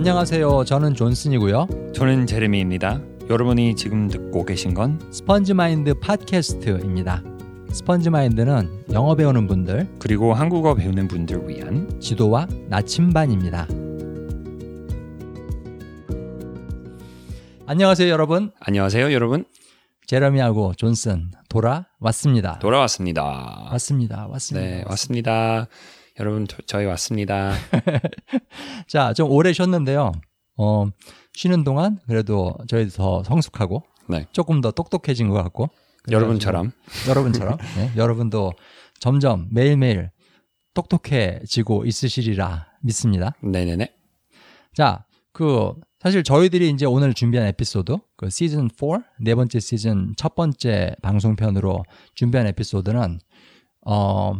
안녕하세요. 저는 존슨이고요. 저는 제레미입니다. 여러분이 지금 듣고 계신 건 스펀지 마인드 팟캐스트입니다. 스펀지 마인드는 영어 배우는 분들, 그리고 한국어 배우는 분들 위한 지도와 나침반입니다. 안녕하세요, 여러분. 안녕하세요, 여러분. 제러미하고 존슨 돌아왔습니다. 돌아왔습니다. 왔습니다. 왔습니다. 네, 왔습니다. 여러분, 저, 저희 왔습니다. 자, 좀 오래 쉬었는데요. 어, 쉬는 동안 그래도 저희 더 성숙하고 네. 조금 더 똑똑해진 것 같고 여러분처럼 여러분처럼 네, 여러분도 점점 매일매일 똑똑해지고 있으시리라 믿습니다. 네네네. 자, 그 사실 저희들이 이제 오늘 준비한 에피소드 그 시즌 4 네 번째 시즌 첫 번째 방송편으로 준비한 에피소드는 어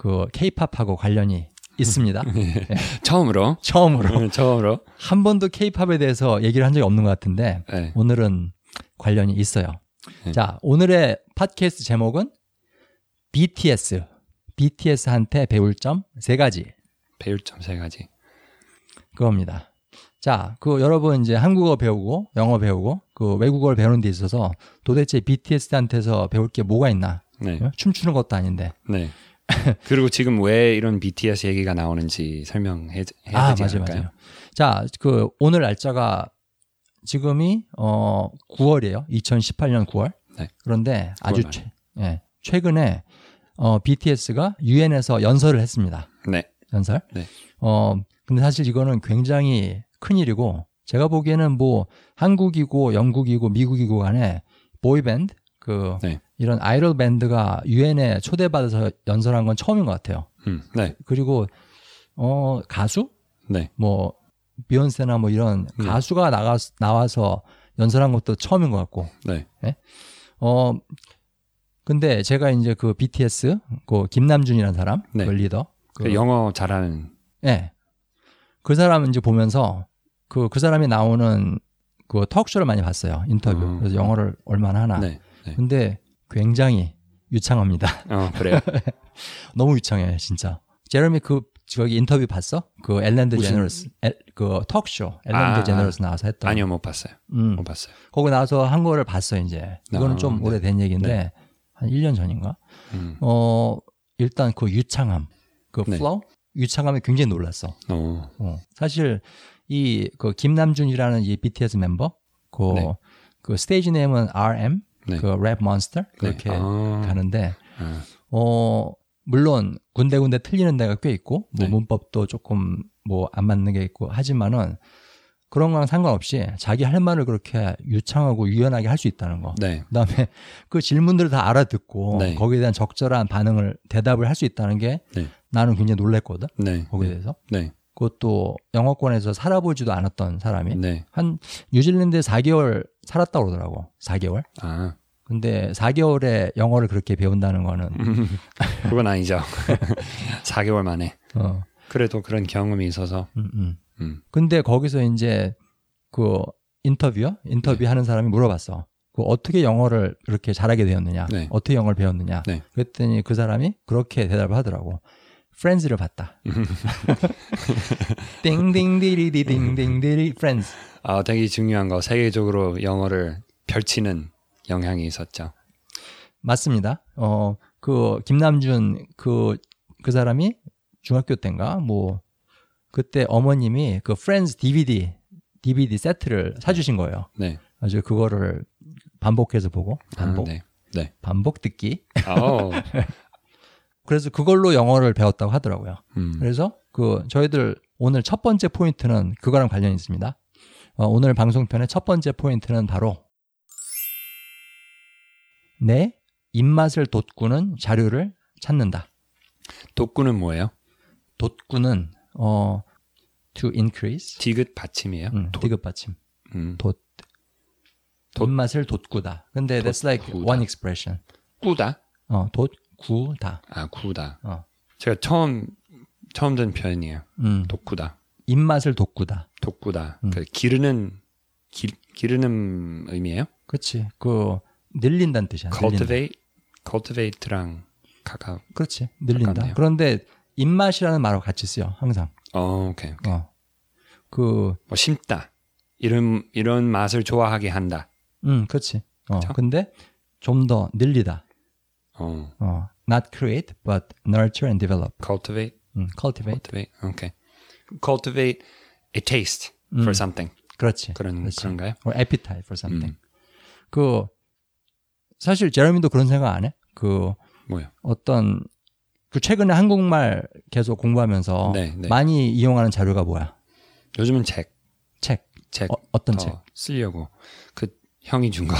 그 케이팝하고 관련이 있습니다. 네, 처음으로 처음으로 처음으로 한 번도 케이팝에 대해서 얘기를 한 적이 없는 것 같은데 네. 오늘은 관련이 있어요. 네. 자, 오늘의 팟캐스트 제목은 BTS. BTS한테 배울 점 세 가지. 배울 점 세 가지. 그겁니다. 자, 그 여러분 이제 한국어 배우고 영어 배우고 그 외국어를 배우는 데 있어서 도대체 BTS한테서 배울 게 뭐가 있나? 네. 어? 춤추는 것도 아닌데. 네. 그리고 지금 왜 이런 BTS 얘기가 나오는지 설명해 해야 아, 되지 맞아요, 않을까요? 맞아요. 자, 그 오늘 날짜가 지금이 어 9월이에요. 2018년 9월. 네. 그런데 아주 9월 최, 예, 최근에 어 BTS가 유엔에서 연설을 했습니다. 네. 연설. 네. 어 근데 사실 이거는 굉장히 큰 일이고 제가 보기에는 뭐 한국이고 영국이고 미국이고 간에 보이밴드 그 네. 이런 아이돌 밴드가 유엔에 초대받아서 연설한 건 처음인 것 같아요. 음, 네. 그리고 어 가수 네. 뭐 비욘세나 뭐 이런 음. 가수가 나가 나와서 연설한 것도 처음인 것 같고 네. 어 근데 제가 이제 그 BTS 그 김남준이라는 사람 네. 그 리더 그, 그 영어 잘하는 예. 그 사람 이제 보면서 그그 사람이 나오는 그 턱쇼를 많이 봤어요 인터뷰 음. 그래서 영어를 얼마나 하나 네. 네. 근데 굉장히 유창합니다 어, 그래요. 너무 유창해 진짜 제레미 그 저기 인터뷰 봤어 그 무슨- 제너러스 엘- 그 턱쇼 엘렌드 아, 제너러스 나와서 했던 아니요, 못 봤어요. 음. 못 봤어요. 거기 나와서 한 거를 봤어 이제. 이거는 아, 좀 네. 오래된 얘기인데 한 1년 전인가? 음. 어 일단 그 유창함, 그 네. flow 유창함에 굉장히 놀랐어. 어. 어. 사실 이 그 김남준이라는 이 BTS 멤버 그, 네. 그 stage name은 RM 네. 그 Rap Monster 그렇게 네. 아. 가는데 아. 어 물론 군데군데 틀리는 데가 꽤 있고 뭐 네. 문법도 조금 뭐 안 맞는 게 있고 하지만은 그런 거랑 상관없이 자기 할 말을 그렇게 유창하고 유연하게 할 수 있다는 거. 네. 그다음에 그 질문들을 다 알아듣고 네. 거기에 대한 적절한 반응을 대답을 할 수 있다는 게 네. 나는 굉장히 놀랬거든. 네. 거기에 대해서. 네. 그것도 영어권에서 살아보지도 않았던 사람이 네. 한 뉴질랜드에 4개월 살았다고 그러더라고. 4개월. 아, 근데 4개월에 영어를 그렇게 배운다는 거는 그건 아니죠. 4개월 만에. 어, 그래도 그런 경험이 있어서. 음, 음. 음. 근데 거기서 이제 그 인터뷰요? 인터뷰 하는 사람이 물어봤어. 그 어떻게 영어를 그렇게 잘하게 되었느냐? 네. 어떻게 영어를 배웠느냐? 네. 그랬더니 그 사람이 그렇게 대답을 하더라고. 프렌즈를 봤다. 띵띵디리디 띵띵디리 프렌즈. 아, 되게 중요한 거. 세계적으로 영어를 펼치는 영향이 있었죠. 맞습니다. 어, 그 김남준 그그 사람이 중학교 때인가 뭐 그때 어머님이 그 프렌즈 DVD DVD 세트를 사주신 거예요. 네. 아주 그거를 반복해서 보고 반복 아, 네. 네. 반복 듣기. 아, 그래서 그걸로 영어를 배웠다고 하더라고요. 음. 그래서 그 저희들 오늘 첫 번째 포인트는 그거랑 관련이 있습니다. 어, 오늘 방송편의 첫 번째 포인트는 바로 내 입맛을 돋구는 자료를 찾는다. 독구는 뭐예요? 돋구는 어 to increase 디귿 받침이에요? 음, 도- 디귿 받침. 음. 돋 돋- 입맛을 돋구다. 근데 that's like 돋구다. one expression. 꾸다? 어, 돋 구다. 아, 구다. 어. 제가 처음 처음 든 표현이에요. 음. 독구다. 입맛을 돋구다. 독구다. 음. 그 기르는 기, 기르는 의미예요? 그렇지. 그 늘린다는 뜻이야. 늘린다. cultivate cultivate랑 가까. 그렇지. 늘린다. 가깝네요. 그런데 입맛이라는 말하고 같이 쓰여. 항상. 어, 오케이. 오케이. 어. 그, 뭐 심다. 이런 이런 맛을 좋아하게 한다. 음, 그렇지. 어, 그쵸? 근데 좀 더 늘리다. 어, 어, not create, but nurture and develop. cultivate, 음, cultivate. cultivate. Okay. cultivate a taste 음. for something. 그렇지. 그런 그렇지. 그런가요? or appetite for something. 음. 그 사실 제레미도 그런 생각 안 해? 그 뭐요? 어떤 그 최근에 한국말 계속 공부하면서 네, 네. 많이 이용하는 자료가 뭐야? 요즘은 책, 책. 책 어, 더 책? 쓰려고 그 형이 준 거.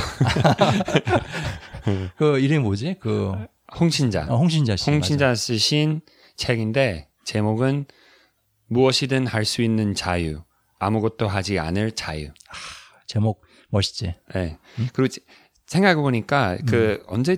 그 이름이 뭐지? 그 홍신자. 어, 홍신자 씨. 홍신자 쓰신 책인데 제목은 무엇이든 할 수 있는 자유. 아무것도 하지 않을 자유. 맞아. 제목 멋있지. 네. 음? 그리고 지- 생각해 보니까 그 언제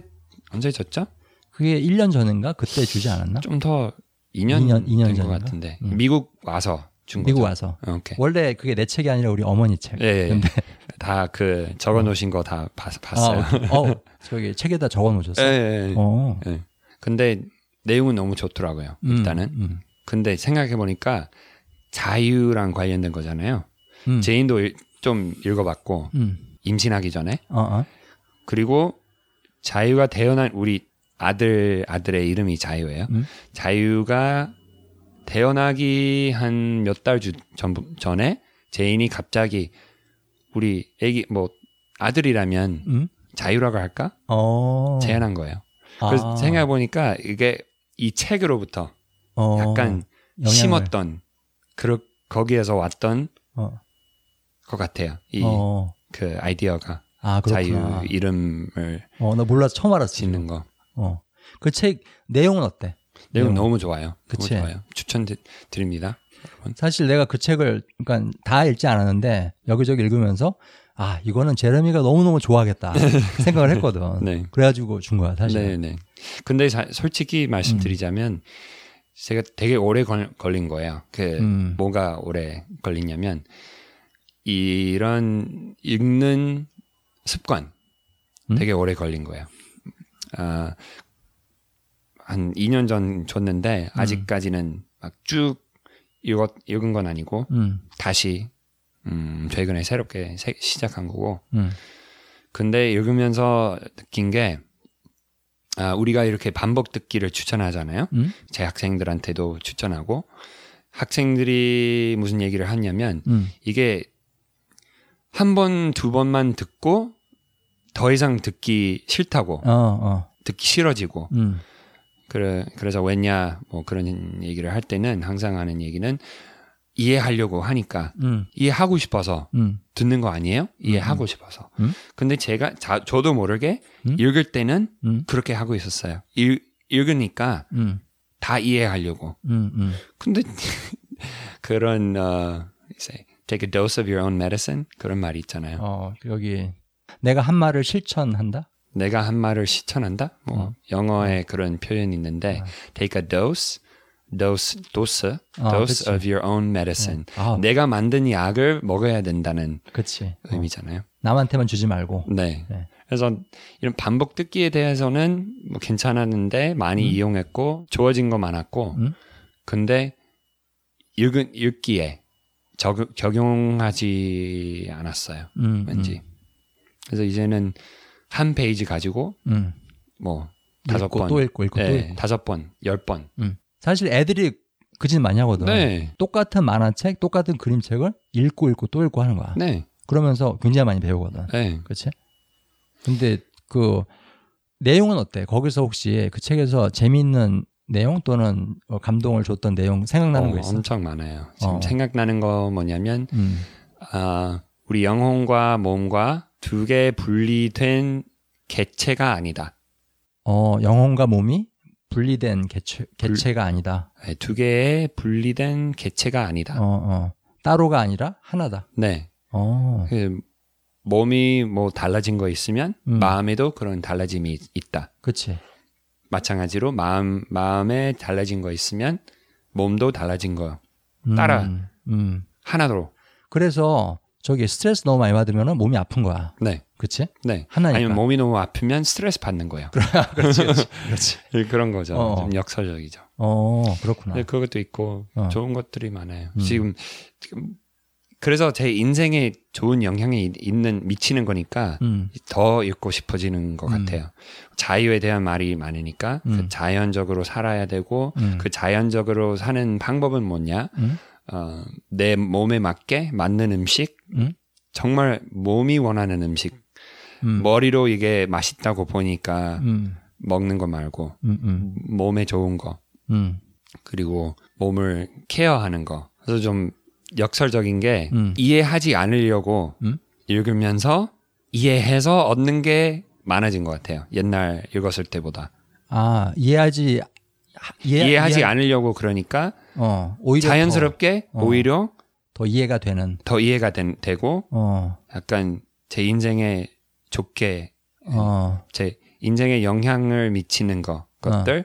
언제 줬죠? 그게 1년 전인가? 그때 주지 않았나? 좀 더 2년, 2년, 2년 된것 전인가? 같은데 음. 미국 와서 준 미국 거죠. 와서. 어, 오케이. 원래 그게 내 책이 아니라 우리 어머니 책. 예, 예. 근데 다 그 적어 놓으신 거 다 봤어요. 어, 어, 저기 책에다 적어 놓으셨어. 예, 예, 예. 어. 예. 근데 내용은 너무 좋더라고요. 음, 일단은. 음, 근데 생각해 보니까 자유랑 관련된 거잖아요. 음, 제인도 일- 좀 읽어봤고 음. 임신하기 전에 어, 어. 그리고 자유가 태어난 우리 아들 아들의 이름이 자유예요. 음. 자유가 태어나기 한 몇 달 전에 제인이 갑자기 우리 애기 뭐 아들이라면 음? 자유라고 할까 어. 제안한 거예요. 그래서 아, 생각해 보니까 이게 이 책으로부터 어, 약간 영향을- 심었던 그 거기에서 왔던 어, 것 같아요. 이 어. 그 아이디어가 아, 자유. 이름을 어, 나 몰라서 처음 알았어. 짓는 거. 어. 그 책 내용은 어때? 내용 내용. 너무 좋아요. 그치. 너무 좋아요. 추천드립니다. 사실 내가 그 책을 그러니까 다 읽지 않았는데 여기저기 읽으면서 아, 이거는 제레미가 너무너무 좋아하겠다 생각을 했거든. 네. 그래가지고 준 거야, 사실. 네, 네. 근데 자- 솔직히 말씀드리자면 제가 되게 오래 걸, 걸린 거예요. 그 음. 뭐가 오래 걸리냐면 이런 읽는 습관 음? 되게 오래 걸린 거예요. 아, 한 2년 전 줬는데 아직까지는 막 쭉 읽었, 읽은 건 아니고 음, 다시 음, 최근에 새롭게 새- 시작한 거고. 음, 근데 읽으면서 느낀 게 아, 우리가 이렇게 반복 듣기를 추천하잖아요. 음, 제 학생들한테도 추천하고. 학생들이 무슨 얘기를 하냐면 음, 이게 한 번, 두 번만 듣고 더 이상 듣기 싫다고. 어, 어, 듣기 싫어지고. 음, 그래, 그래서 왜냐 뭐 그런 얘기를 할 때는 항상 하는 얘기는 이해하려고 하니까 음, 이해하고 싶어서 음, 듣는 거 아니에요? 이해하고 싶어서. 음? 근데 제가 자, 저도 모르게 음? 읽을 때는 음, 그렇게 하고 있었어요. 읽, 읽으니까 음, 다 이해하려고. 음, 음. 근데 그런 어, say, take a dose of your own medicine 그런 말이 있잖아요. 어, 여기 내가 한 말을 실천한다? 내가 한 말을 실천한다. 뭐 어. 영어에 그런 표현이 있는데 어. take a dose, dose, dose, 어, dose 그치. of your own medicine. 아, 내가 만든 약을 먹어야 된다는 그치. 어, 의미잖아요. 남한테만 주지 말고. 네. 네. 그래서 이런 반복 듣기에 대해서는 뭐 괜찮았는데 많이 음. 이용했고 좋아진 거 많았고 음? 근데 읽은 읽기에 적, 적용하지 않았어요. 음, 왠지. 그래서 이제는 한 페이지 가지고 음, 음. 뭐 다섯 읽고 번, 또 읽고 읽고 또 네, 읽고. 다섯 번, 열 번. 음. 사실 애들이 그 짓 많이 하거든. 네, 똑같은 만화책, 똑같은 그림책을 읽고 읽고 또 읽고 하는 거야. 네, 그러면서 굉장히 많이 배우거든. 네. 그렇지? 근데 그 내용은 어때? 거기서 혹시 그 책에서 재미있는 내용 또는 어, 감동을 줬던 내용 생각나는 어, 거 있어? 엄청 많아요. 지금 어. 생각나는 거 뭐냐면 음. 아, 우리 영혼과 몸과 두 개 분리된 개체가 아니다. 어, 영혼과 몸이 분리된 개체, 개체가 아니다. 네, 두 개의 분리된 개체가 아니다. 어, 어. 따로가 아니라 하나다. 네. 어. 그 몸이 뭐 달라진 거 있으면 음. 마음에도 그런 달라짐이 있다. 그치. 마찬가지로 마음 마음에 달라진 거 있으면 몸도 달라진 거 음, 따라. 음. 하나로. 그래서 저기 스트레스 너무 많이 받으면 몸이 아픈 거야. 네. 그치? 네. 하나니까. 아니면 몸이 너무 아프면 스트레스 받는 거예요. 그렇지, 그렇지. 그렇지. 네, 그런 거죠. 어. 좀 역설적이죠. 어, 그렇구나. 네, 그것도 있고 어. 좋은 것들이 많아요. 음. 지금 지금 그래서 제 인생에 좋은 영향이 있- 있는 미치는 거니까 음. 더 읽고 싶어지는 것 음. 같아요. 자유에 대한 말이 많으니까 음. 그 자연적으로 살아야 되고 음. 그 자연적으로 사는 방법은 뭐냐? 음. 어, 내 몸에 맞게 맞는 음식, 음. 정말 몸이 원하는 음식. 음. 머리로 이게 맛있다고 보니까 음. 먹는 거 말고 음. 음. 몸에 좋은 거 음. 그리고 몸을 케어하는 거. 그래서 좀 역설적인 게 음. 이해하지 않으려고 음. 읽으면서 이해해서 얻는 게 많아진 것 같아요. 옛날 읽었을 때보다 아 이해하지 하- 이해, 이해 하지 이해- 않으려고 그러니까 어 오히려 자연스럽게 어. 오히려 더, 더 이해가 되는 더 이해가 된- 되고 어 약간 제 인생에 좋게 어, 제 인생에 영향을 미치는 거 것들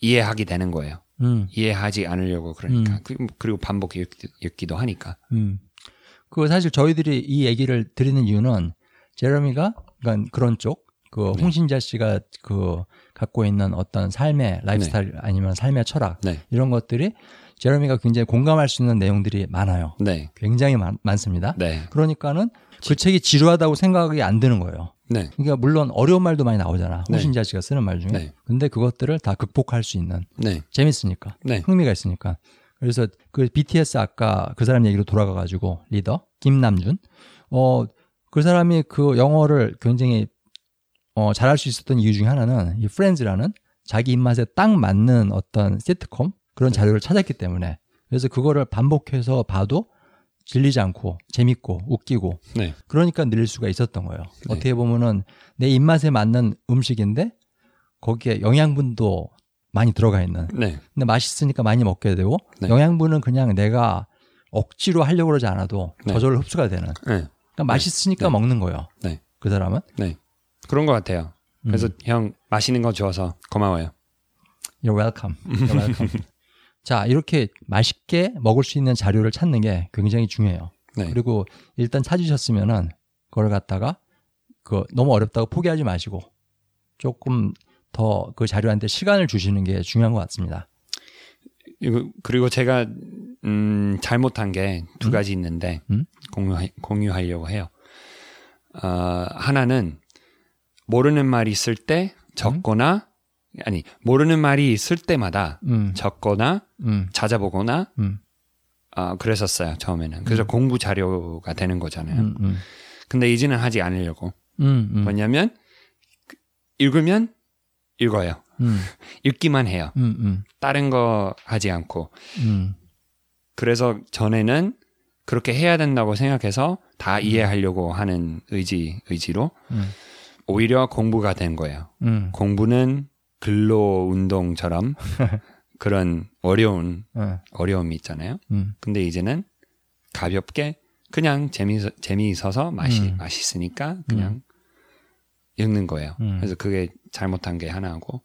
이해하게 되는 거예요. 음, 이해하지 않으려고 그러니까 음. 그리고- 반복 읽, 읽기도 하니까 음. 그 사실 저희들이 이 얘기를 드리는 이유는 제러미가 그러니까 그런 쪽, 그 네. 홍신자 씨가 그 갖고 있는 어떤 삶의 라이프스타일 아니면 삶의 철학 네, 이런 것들이 제러미가 굉장히 공감할 수 있는 내용들이 많아요. 네, 굉장히 많, 많습니다. 네, 그러니까는 그 책이 지루하다고 생각이 안 드는 거예요. 네, 그러니까 물론 어려운 말도 많이 나오잖아. 네. 홍신자 씨가 쓰는 말 중에. 네. 근데 그것들을 다 극복할 수 있는 네, 재밌으니까. 네, 흥미가 있으니까. 그래서 그 BTS 아까 그 사람 얘기로 돌아가 가지고 리더 김남준 어 그 사람이 그 영어를 굉장히 어 잘할 수 있었던 이유 중에 하나는 이 프렌즈라는 자기 입맛에 딱 맞는 어떤 시트콤 그런 자료를 찾았기 때문에 그래서 그거를 반복해서 봐도 질리지 않고 재밌고 웃기고 네, 그러니까 늘릴 수가 있었던 거예요. 네. 어떻게 보면은 내 입맛에 맞는 음식인데 거기에 영양분도 많이 들어가 있는 네, 근데 맛있으니까 많이 먹게 되고 네. 영양분은 그냥 내가 억지로 하려고 그러지 않아도 네. 저절로 흡수가 되는. 네, 그러니까 맛있으니까 네. 먹는 거예요. 네. 그 사람은. 네. 그런 것 같아요. 그래서 음. 형 맛있는 거 줘서 고마워요. You're welcome. You're welcome. 자 이렇게 맛있게 먹을 수 있는 자료를 찾는 게 굉장히 중요해요. 네, 그리고 일단 찾으셨으면은 그걸 갖다가 그 너무 어렵다고 포기하지 마시고 조금 더 그 자료한테 시간을 주시는 게 중요한 것 같습니다. 그리고 제가 음, 잘못한 게두 음? 가지 있는데 음? 공유 공유하려고 해요. 어, 하나는 모르는 말이 있을 때 적거나 아니 모르는 말이 있을 때마다 음, 적거나 음, 찾아보거나 음, 아 그랬었어요 처음에는. 그래서 공부 자료가 되는 거잖아요. 음, 음, 근데 이제는 하지 않으려고. 음, 음, 뭐냐면 그- 읽으면 읽어요. 음, 읽기만 해요. 음, 음, 다른 거 하지 않고. 음, 그래서 전에는 그렇게 해야 된다고 생각해서 다 이해하려고 하는 의지 의지로 음, 오히려 공부가 된 거예요. 음, 공부는 근로 운동처럼 그런 어려운 어, 어려움이 있잖아요. 음, 근데 이제는 가볍게 그냥 재미 재미있어서 맛이 음. 맛있으니까 그냥 읽는 거예요. 음. 그래서 그게 잘못한 게 하나고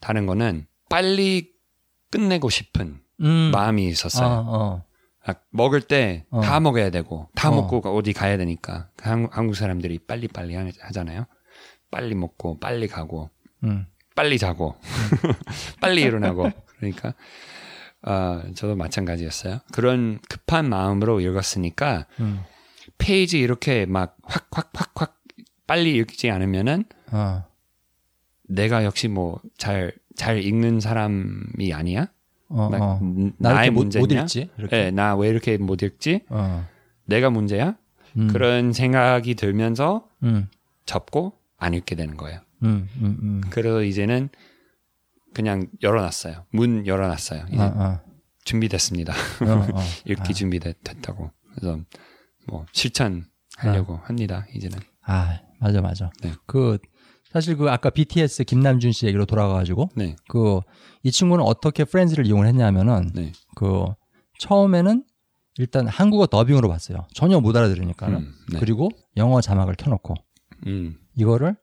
다른 거는 빨리 끝내고 싶은 음. 마음이 있었어요. 어, 어. 아, 먹을 때다 어. 먹어야 되고 다 어. 먹고 어디 가야 되니까 그 한국, 한국 사람들이 빨리 빨리 하잖아요. 빨리 먹고 빨리 가고 음, 빨리 자고 빨리 일어나고 그러니까 어, 저도 마찬가지였어요. 그런 급한 마음으로 읽었으니까 음, 페이지 이렇게 막 확 확 확 확 빨리 읽지 않으면은 어, 내가 역시 뭐 잘 잘 읽는 사람이 아니야? 어, 나, 어. 음, 나 나의 문제냐? 못 읽지? 이렇게. 예, 나왜 이렇게 못 읽지? 어, 내가 문제야? 음, 그런 생각이 들면서 음, 접고 안 읽게 되는 거예요. 음, 음, 음. 그래서 이제는 그냥 열어놨어요. 문 열어놨어요. 이제 어, 어, 준비됐습니다. 어, 어. 읽기 준비됐다고. 그래서 뭐 실천하려고 합니다. 이제는. 아, 맞아, 맞아. 네. 그 사실 그 아까 BTS 김남준 씨 얘기로 돌아가가지고 네, 그이 친구는 어떻게 프렌즈를 이용을 했냐면은 네, 그 처음에는 일단 한국어 더빙으로 봤어요. 전혀 못 알아들으니까 는. 음, 네. 그리고 영어 자막을 켜놓고 음, 이거를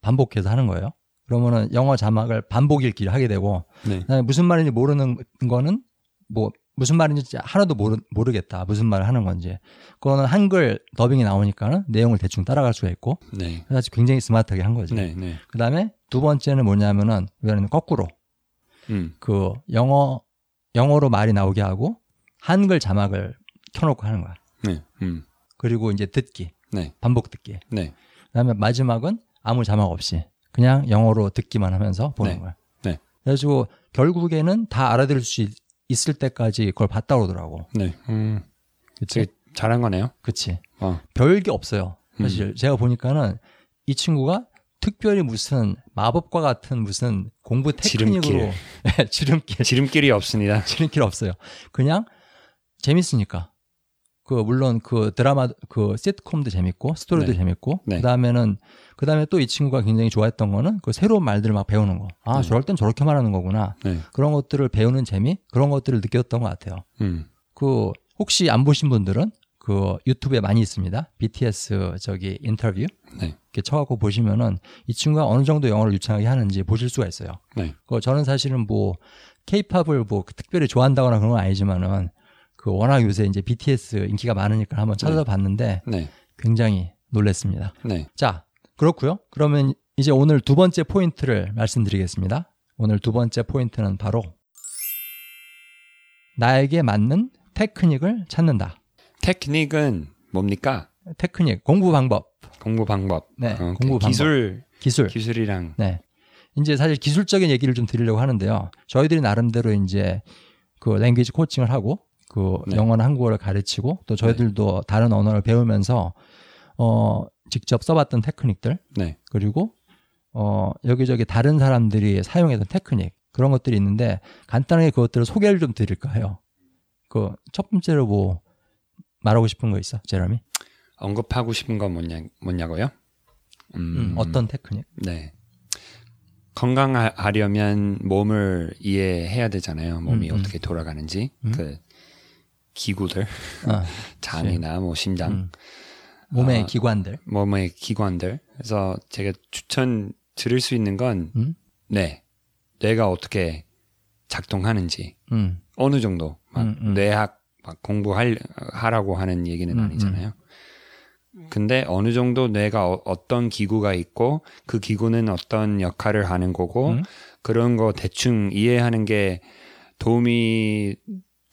반복해서 하는 거예요. 그러면은 영어 자막을 반복 읽기를 하게 되고 네, 그다음에 무슨 말인지 모르는 거는 뭐 무슨 말인지 하나도 모르, 모르겠다. 무슨 말을 하는 건지. 그거는 한글 더빙이 나오니까는 내용을 대충 따라갈 수가 있고 네, 그래서 굉장히 스마트하게 한 거지. 네, 네. 그 다음에 두 번째는 뭐냐면은 이거는 거꾸로 음, 그 영어 영어로 말이 나오게 하고 한글 자막을 켜놓고 하는 거야. 네. 음. 그리고 이제 듣기, 네. 반복 듣기. 네. 그 다음에 마지막은 아무 자막 없이 그냥 영어로 듣기만 하면서 보는 네. 거야. 네. 그래가지고 결국에는 다 알아들을 수 있, 있을 때까지 그걸 봤다 그러더라고. 네. 음. 그치? 잘한 거네요. 그치. 어. 별게 없어요. 음. 사실 제가 보니까는 이 친구가 특별히 무슨 마법과 같은 무슨 공부 테크닉으로 네, 지름길 지름길이 없습니다. 지름길 없어요. 그냥 재밌으니까. 그 물론 그 드라마 그 시트콤도 재밌고 스토리도 네. 재밌고 네. 그다음에는 그다음에 또 이 친구가 굉장히 좋아했던 거는 그 새로운 말들을 막 배우는 거. 아, 네. 저럴 땐 저렇게 말하는 거구나. 네. 그런 것들을 배우는 재미? 그런 것들을 느꼈던 것 같아요. 음. 그 혹시 안 보신 분들은 그 유튜브에 많이 있습니다. BTS 저기 인터뷰 네. 이렇게 쳐갖고 보시면은 이 친구가 어느 정도 영어를 유창하게 하는지 보실 수가 있어요. 네. 그 저는 사실은 뭐 케이팝을 뭐 특별히 좋아한다거나 그런 건 아니지만은 그 워낙 요새 이제 BTS 인기가 많으니까 한번 찾아봤는데 네. 굉장히 놀랬습니다. 네. 자, 그렇고요. 그러면 이제 오늘 두 번째 포인트를 말씀드리겠습니다. 오늘 두 번째 포인트는 바로 나에게 맞는 테크닉을 찾는다. 테크닉은 뭡니까? 테크닉, 공부 방법, 공부 방법. 네, 어, 공부 방법. 기술 기술. 기술이랑 네. 이제 사실 기술적인 얘기를 좀 드리려고 하는데요. 저희들이 나름대로 이제 그 랭귀지 코칭을 하고 그 네. 영어나 한국어를 가르치고 또 저희들도 다른 언어를 배우면서 어 직접 써봤던 테크닉들 네. 그리고 어 여기저기 다른 사람들이 사용했던 테크닉 그런 것들이 있는데 간단하게 그것들을 소개를 좀 드릴까 해요. 그 첫 번째로 뭐 말하고 싶은 거 있어, 제라미? 언급하고 싶은 건 뭐냐 뭐냐고요? 음, 어떤 테크닉? 네. 건강하려면 몸을 이해해야 되잖아요. 몸이 음, 음. 어떻게 돌아가는지. 음. 그 기구들, 아, 장이나 뭐 심장, 음. 몸의 아, 기관들. 몸의 기관들. 그래서 제가 추천 드릴 수 있는 건 음? 네. 뇌가 어떻게 작동하는지 음. 어느 정도 막 음, 음. 뇌학 막 공부할 하라고 하는 얘기는 음, 아니잖아요. 근데 어느 정도 뇌가 어, 떤 기구가 있고 그 기구는 어떤 역할을 하는 거고 음. 그런 거 대충 이해하는 게 도움이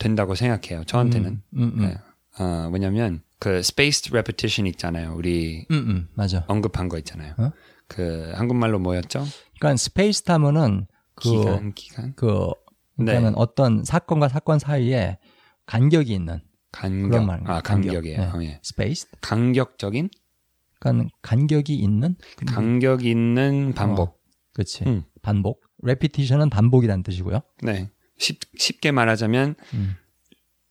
된다고 생각해요. 저한테는. 음, 음, 음. 네. 어, 뭐냐면 그 spaced repetition 있잖아요. 우리 음, 음, 맞아. 언급한 거 있잖아요. 어? 그 한국말로 뭐였죠? 그러니까 spaced 하면은 그, 기간 기간 그, 그러니까는 네. 어떤 사건과 사건 사이에 간격이 있는 간격 그런 말. 아 간격이에요. 네. 어, 예. Spaced. 간격적인 그러니까 간격이 있는 간격 있는 반복. 그렇지. 음. 반복. repetition은 반복이라는 뜻이고요. 네. 쉽, 쉽게 말하자면 음.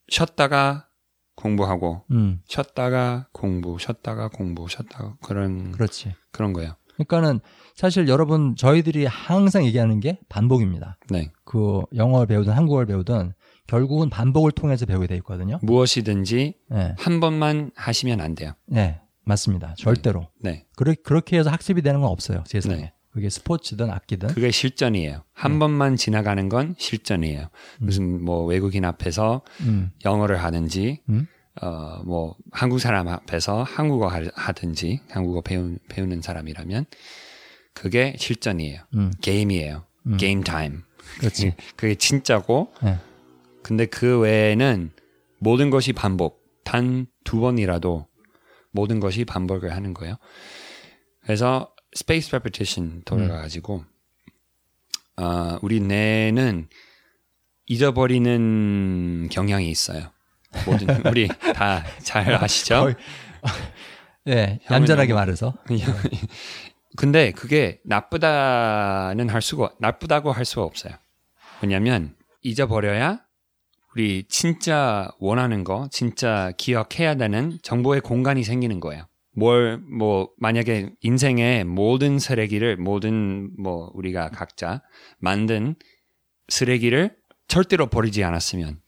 쉬었다가 공부하고 음. 쉬었다가 공부, 쉬었다가 공부, 쉬었다가 그런 그렇지. 그런 거예요. 그러니까는 사실 여러분 저희들이 항상 얘기하는 게 반복입니다. 네. 그 영어를 배우든 한국어를 배우든 결국은 반복을 통해서 배우게 돼 있거든요. 무엇이든지 네. 한 번만 하시면 안 돼요. 네. 맞습니다. 절대로. 네. 그렇게 그렇게 해서 학습이 되는 건 없어요. 세상에. 네. 그게 스포츠든 악기든. 그게 실전이에요. 한 네. 번만 지나가는 건 실전이에요. 무슨 뭐 외국인 앞에서 음. 영어를 하든지 음. 어뭐 한국 사람 앞에서 한국어 하- 하든지 한국어 배우, 배우는 사람이라면 그게 실전이에요. 음. 게임이에요. 음. 게임 타임. 그렇지. 그게 진짜고 네. 근데 그 외에는 모든 것이 반복. 단 두 번이라도 모든 것이 반복을 하는 거예요. 그래서 space repetition 돌아가가지고 아, 우리 뇌는 잊어버리는 경향이 있어요. 모든 우리 다 잘 아시죠? 네. 얌전하게 말해서. 근데 그게 나쁘다는 할 수가 나쁘다고 할 수가 없어요. 왜냐면 잊어버려야 우리 진짜 원하는 거, 진짜 기억해야 되는 정보의 공간이 생기는 거예요. 뭘 뭐 만약에 인생의 모든 쓰레기를 모든 뭐 우리가 각자 만든 쓰레기를 절대로 버리지 않았으면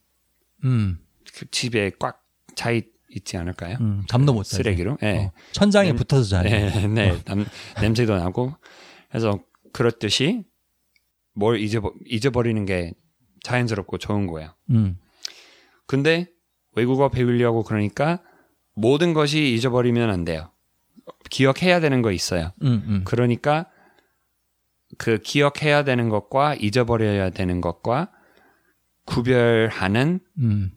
음. 그 집에 꽉 차 있지 않을까요? 음. 잠도 못. 쓰레기로. 예. 어. 천장에 냄- 붙어서 자요. 네, 네. 남- 냄새도 나고. 그래서 그렇듯이 뭘 잊어버, 잊어버리는 게 자연스럽고 좋은 거예요. 음. 근데 외국어 배우려고 그러니까 모든 것이 잊어버리면 안 돼요. 기억해야 되는 거 있어요. 음. 음. 그러니까 그 기억해야 되는 것과 잊어버려야 되는 것과 구별하는 음.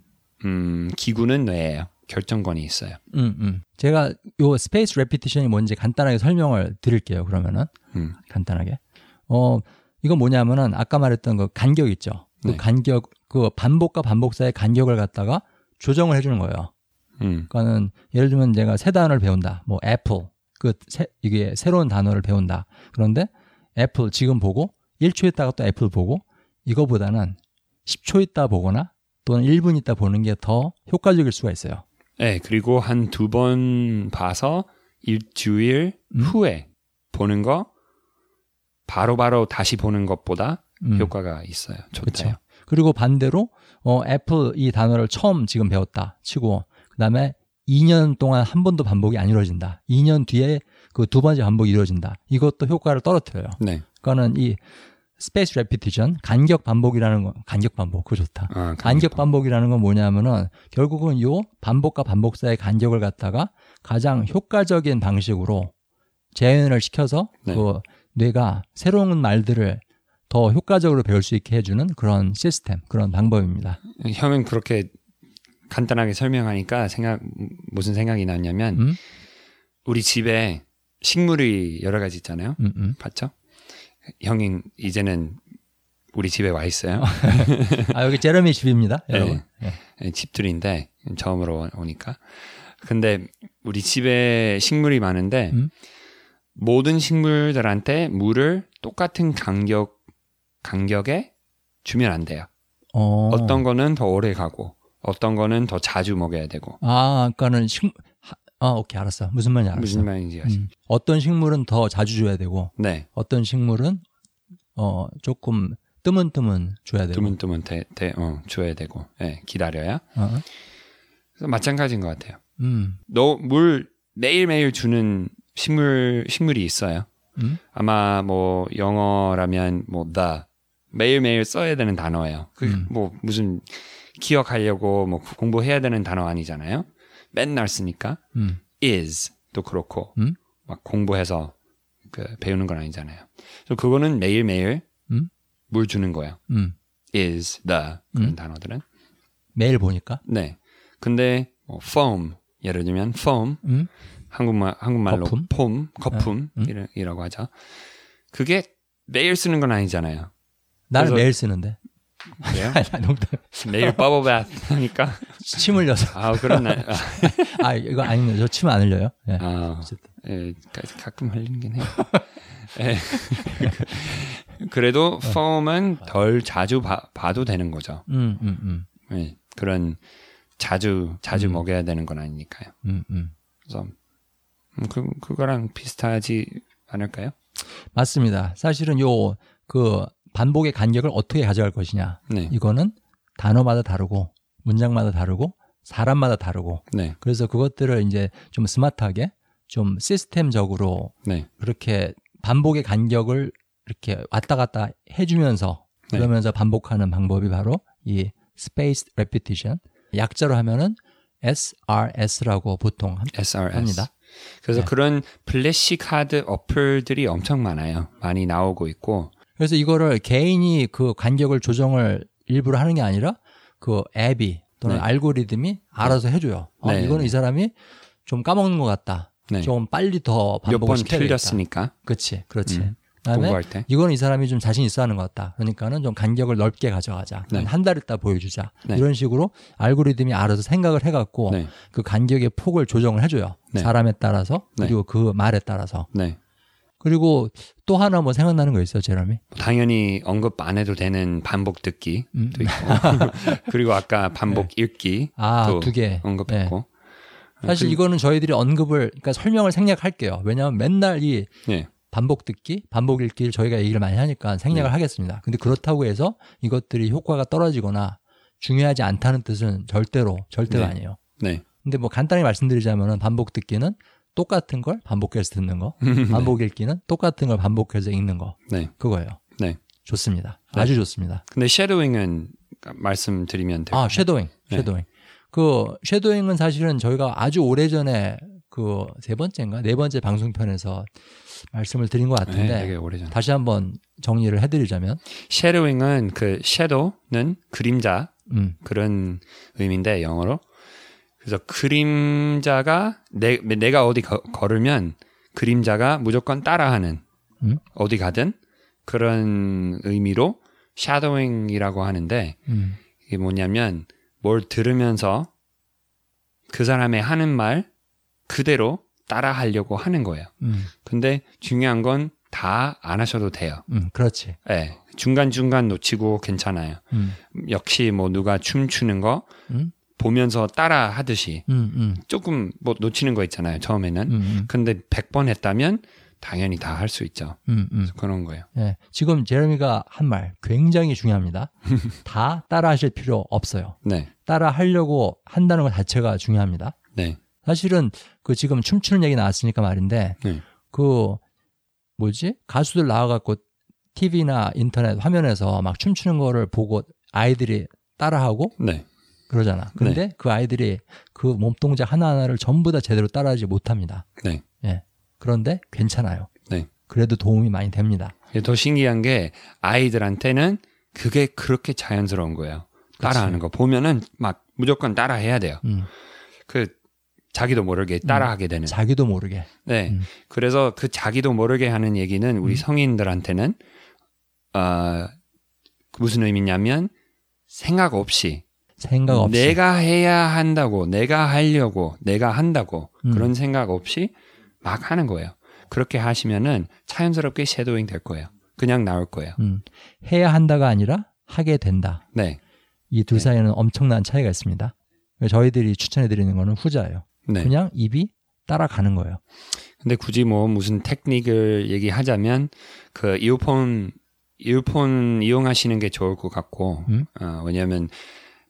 음, 기구는 뇌예요. 결정권이 있어요. 음, 음. 제가 요 spaced repetition이 뭔지 간단하게 설명을 드릴게요. 그러면은 음. 간단하게. 어, 이건 뭐냐면은 아까 말했던 그 간격 있죠. 그 네. 간격 그 반복과 반복 사이의 간격을 갖다가 조정을 해 주는 거예요. 음. 그러니까는 예를 들면 제가 새 단어를 배운다. 뭐 애플. 그 새, 이게 새로운 단어를 배운다. 그런데 애플 지금 보고 1초 있다가 또 애플 보고 이거보다는 10초 있다 보거나 또는 1분 있다 보는 게 더 효과적일 수가 있어요. 네, 그리고 한 두 번 봐서 일주일 음. 후에 보는 거 바로바로 다시 보는 것보다 음. 효과가 있어요. 좋대요. 그렇죠. 그리고 반대로 어, 애플 이 단어를 처음 지금 배웠다 치고 그다음에 2년 동안 한 번도 반복이 안 이루어진다. 2년 뒤에 그 두 번째 반복이 이루어진다. 이것도 효과를 떨어뜨려요. 네. 그거는 이 spaced repetition 간격 반복이라는 거 간격 반복 그거 좋다. 아, 간격 반복이라는 건 뭐냐면은 결국은 요 반복과 반복 사이의 간격을 갖다가 가장 효과적인 방식으로 재현을 시켜서 네. 그 뇌가 새로운 말들을 더 효과적으로 배울 수 있게 해주는 그런 시스템, 그런 방법입니다. 형은 그렇게 간단하게 설명하니까 생각 무슨 생각이 났냐면 음? 우리 집에 식물이 여러 가지 있잖아요. 음, 음. 봤죠? 형이 이제는 우리 집에 와 있어요. 아 여기 제러미 집입니다, 네. 여러분. 예. 네, 집들인데 처음으로 오니까. 근데 우리 집에 식물이 많은데 음? 모든 식물들한테 물을 똑같은 간격 간격에 주면 안 돼요. 어. 어떤 거는 더 오래 가고 어떤 거는 더 자주 먹어야 되고 아, 그러니까는 식, 하- 아, 오케이, 알았어. 무슨 말인지 알았어. 무슨 말인지 아시? 음. 어떤 식물은 더 자주 줘야 되고, 네, 어떤 식물은 어 조금 뜨문뜨문 줘야 되고. 드문드문 대, 대, 어, 줘야 되고, 네, 기다려야. 어? 그래서 마찬가지인 것 같아요. 음. 너물 매일 매일 주는 식물 식물이 있어요. 음? 아마 뭐 영어라면 뭐 the 매일 매일 써야 되는 단어예요. 그 음. 뭐 무슨 기억하려고 뭐 공부해야 되는 단어 아니잖아요. 맨날 쓰니까 음. is도 그렇고 음? 막 공부해서 그 배우는 건 아니잖아요. 그래서 그거는 매일 매일 음? 물 주는 거예요. 음. is the 그런 음. 단어들은 매일 보니까. 네. 근데 뭐 foam 예를 들면 foam 음? 한국말 한국말로 거품? 폼 거품 음. 이라- 이라고 하죠. 그게 매일 쓰는 건 아니잖아요. 나는 매일 쓰는데. 그래요? 아니, 농담. 매일 버블 바th 하니까 침 흘려서. 아 그런 날 아, 이거 아닙니다. 저침 안 흘려요. 예. 아, 어쨌든. 예, 가- 가끔 흘리긴 해요. 예. 그래도 폼은 덜 자주 봐, 봐도 되는 거죠. 음, 음, 음. 예, 그런 자주 자주 음. 먹여야 되는 건 아니니까요. 음, 음. 그래서 음, 그 그거랑 비슷하지 않을까요? 맞습니다. 사실은 요 그 반복의 간격을 어떻게 가져갈 것이냐. 네, 이거는 단어마다 다르고 문장마다 다르고 사람마다 다르고 네, 그래서 그것들을 이제 좀 스마트하게 좀 시스템적으로 네, 그렇게 반복의 간격을 이렇게 왔다 갔다 해주면서 네. 그러면서 반복하는 방법이 바로 이 spaced repetition 약자로 하면은 SRS라고 보통 합- SRS. 합니다. 그래서 네. 그런 플래시 카드 어플들이 엄청 많아요. 많이 나오고 있고, 그래서 이거를 개인이 그 간격을 조정을 일부러 하는 게 아니라 그 앱이 또는 네. 알고리즘이 알아서 해줘요. 어, 네, 이거는 네. 이 사람이 좀 까먹는 것 같다. 네. 좀 빨리 더몇 반복을 번 시켜야 되겠다. 틀렸으니까 그렇지, 그렇지. 음, 그다음에 공부할 때. 이거는 이 사람이 좀 자신 있어 하는 것 같다. 그러니까는 좀 간격을 넓게 가져가자. 네. 한달 있다 보여주자. 네. 이런 식으로 알고리즘이 알아서 생각을 해갖고 네, 그 간격의 폭을 조정을 해줘요. 네. 사람에 따라서 네. 그리고 그 말에 따라서. 네. 그리고 또 하나 뭐 생각나는 거 있어요, 제롬이? 당연히 언급 안 해도 되는 반복 듣기도 음. 있고, 그리고 아까 반복 읽기 아, 또두 개. 네. 언급했고, 사실 그- 이거는 저희들이 언급을, 그러니까 설명을 생략할게요. 왜냐하면 맨날 이 네, 반복 듣기, 반복 읽기를 저희가 얘기를 많이 하니까 생략을 네. 하겠습니다. 근데 그렇다고 해서 이것들이 효과가 떨어지거나 중요하지 않다는 뜻은 절대로, 절대로 네. 아니에요. 네, 근데 뭐 간단히 말씀드리자면은 반복 듣기는 똑같은 걸 반복해서 듣는 거, 반복 읽기는 똑같은 걸 반복해서 읽는 거, 네, 그거예요. 네. 좋습니다. 네. 아주 좋습니다. 근데 shadowing은 말씀드리면 돼요. 아, shadowing, 네. Shadowing. 그 shadowing은 사실은 저희가 아주 오래 전에 그 세 번째인가 네 번째 방송편에서 말씀을 드린 것 같은데 네, 되게 오래전. 다시 한번 정리를 해드리자면, 쉐도잉은 그 쉐도는 그림자 음, 그런 의미인데 영어로 그래서 그림자가 내, 내가 어디 거- 걸으면 그림자가 무조건 따라하는 음? 어디 가든 그런 의미로 샤도잉이라고 하는데 음. 이게 뭐냐면 뭘 들으면서 그 사람의 하는 말 그대로 따라 하려고 하는 거예요. 음. 근데 중요한 건 다 안 하셔도 돼요. 음. 그렇지. 예. 중간중간 놓치고 괜찮아요. 음. 역시 뭐 누가 춤추는 거 음. 보면서 따라 하듯이 음. 음. 조금 뭐 놓치는 거 있잖아요. 처음에는. 음. 음. 근데 100번 했다면 당연히 다 할 수 있죠. 음. 음. 그런 거예요. 예. 지금 제레미가 한 말 굉장히 중요합니다. 다 따라 하실 필요 없어요. 네. 따라 하려고 한다는 것 자체가 중요합니다. 네. 사실은 그 지금 춤추는 얘기 나왔으니까 말인데 네. 그 뭐지 가수들 나와갖고 TV나 인터넷 화면에서 막 춤추는 거를 보고 아이들이 따라하고 네. 그러잖아. 근데 그 아이들이 그 몸동작 하나하나를 전부 다 제대로 따라하지 못합니다. 네. 예. 그런데 괜찮아요. 네. 그래도 도움이 많이 됩니다. 더 신기한 게 아이들한테는 그게 그렇게 자연스러운 거예요. 따라하는 거 보면은 막 무조건 따라해야 돼요. 음. 그 자기도 모르게 따라하게 되는. 자기도 모르게. 네. 음. 그래서 그 자기도 모르게 하는 얘기는 우리 성인들한테는 어 무슨 의미냐면 생각 없이 생각 없이. 내가 해야 한다고, 내가 하려고, 내가 한다고 음. 그런 생각 없이 막 하는 거예요. 그렇게 하시면은 자연스럽게 섀도잉 될 거예요. 그냥 나올 거예요. 음. 해야 한다가 아니라 하게 된다. 네, 이둘 네. 사이에는 엄청난 차이가 있습니다. 저희들이 추천해 드리는 거는 후자예요. 네. 그냥 입이 따라가는 거예요. 근데 굳이 뭐 무슨 테크닉을 얘기하자면 그 이어폰 이어폰 이용하시는 게 좋을 것 같고 음? 어, 왜냐하면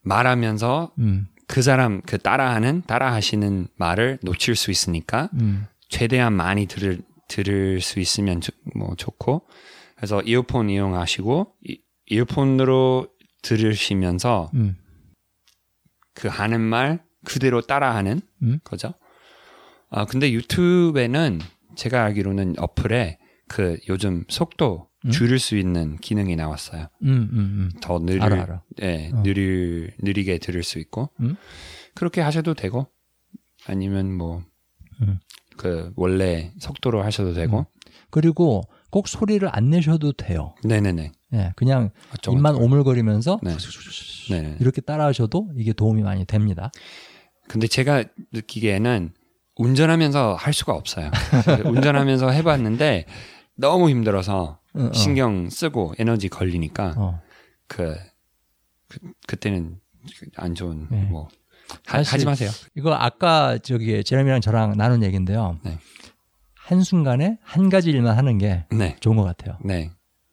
말하면서 음. 그 사람 그 따라하는 따라하시는 말을 놓칠 수 있으니까 음. 최대한 많이 들을 들을 수 있으면 좋- 뭐 좋고 그래서 이어폰 이용하시고 이, 이어폰으로 들으시면서 음. 그 하는 말 그대로 따라하는 음. 거죠. 아 근데 유튜브에는 제가 알기로는 어플에 그 요즘 속도 음? 줄일 수 있는 기능이 나왔어요. 음. 음. 음. 더 느릴 알아 알아. 예, 어. 느릴 느리게 들을 수 있고 음? 그렇게 하셔도 되고 아니면 뭐그 음. 원래 속도로 하셔도 되고 그리고 꼭 소리를 안 내셔도 돼요. 네네네 예, 그냥 어쩌고 입만 오물거리면서 네. 이렇게 따라하셔도 이게 도움이 많이 됩니다. 근데 제가 느끼기에는 운전하면서 할 수가 없어요. 운전하면서 해봤는데 너무 힘들어서 어, 어. 신경 쓰고 에너지 걸리니까 어. 그, 그 그때는 안 좋은 네. 뭐 하, 하지 마세요. 이거 아까 저기 제레미랑 저랑 나눈 얘기인데요. 네. 한 순간에 한 가지 일만 하는 게 네, 좋은 것 같아요. 네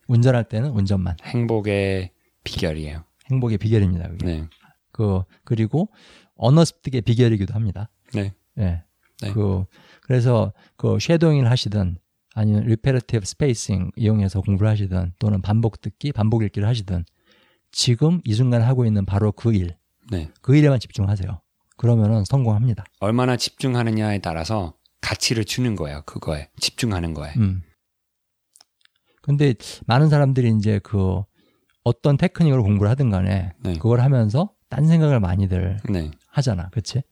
운전할 때는 운전만 행복의 비결이에요. 행복의 비결입니다. 그게. 네, 그 그리고 언어 습득의 비결이기도 합니다. 네, 예. 네. 그 그래서 그 shadowing을 하시든 아니면 repetitive spacing 이용해서 공부를 하시든 또는 반복 듣기, 반복 읽기를 하시든 지금 이 순간 하고 있는 바로 그 일, 네. 그 일에만 집중하세요. 그러면은 성공합니다. 얼마나 집중하느냐에 따라서 가치를 주는 거예요. 그거에 집중하는 거에. 음. 근데 많은 사람들이 이제 그 어떤 테크닉으로 공부를 하든 간에 네. 그걸 하면서 딴 생각을 많이들 네, 하잖아. 그치?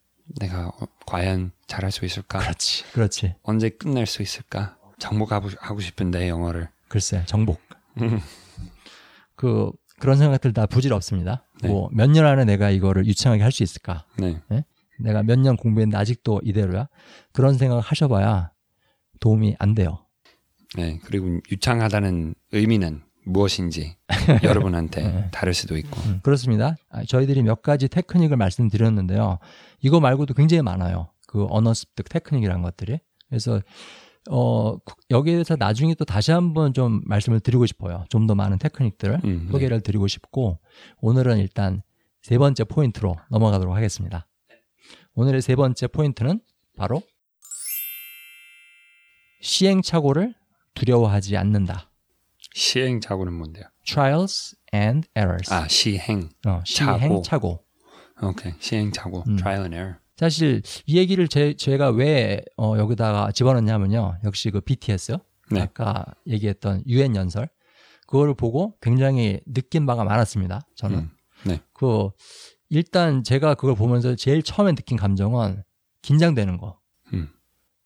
내가 어, 과연 잘할 수 있을까? 그렇지. 그렇지. 언제 끝낼 수 있을까? 정복하고 하고 싶은데 영어를. 글쎄, 정복. 음. 그 그런 생각들 다 부질없습니다. 네. 뭐몇 년 안에 내가 이거를 유창하게 할 수 있을까? 네, 내가 몇 년 공부했는데 아직도 이대로야? 그런 생각 하셔봐야 도움이 안 돼요. 네. 그리고 유창하다는 의미는 무엇인지 여러분한테 네. 다를 수도 있고. 음, 그렇습니다. 아, 저희들이 몇 가지 테크닉을 말씀드렸는데요. 이거 말고도 굉장히 많아요. 그 언어 습득 테크닉이라는 것들이. 그래서 어 구- 여기에 대해서 나중에 또 다시 한번 좀 말씀을 드리고 싶어요. 좀 더 많은 테크닉들을 음, 네. 소개를 드리고 싶고 오늘은 일단 세 번째 포인트로 넘어가도록 하겠습니다. 오늘의 세 번째 포인트는 바로 시행착오를 두려워하지 않는다. 시행착오는 뭔데요? Trials and errors. 아, 시행. 어, 시행 착오. 착오. 오케이. 시행착오. 음. trial and error. 사실 이 얘기를 제, 제가 왜 어, 여기다가 집어넣냐면요. 역시 그 BTS 네. 아까 얘기했던 유엔 연설 그거를 보고 굉장히 느낀 바가 많았습니다. 저는 음. 네. 그 일단 제가 그걸 보면서 제일 처음에 느낀 감정은 긴장되는 거. 음.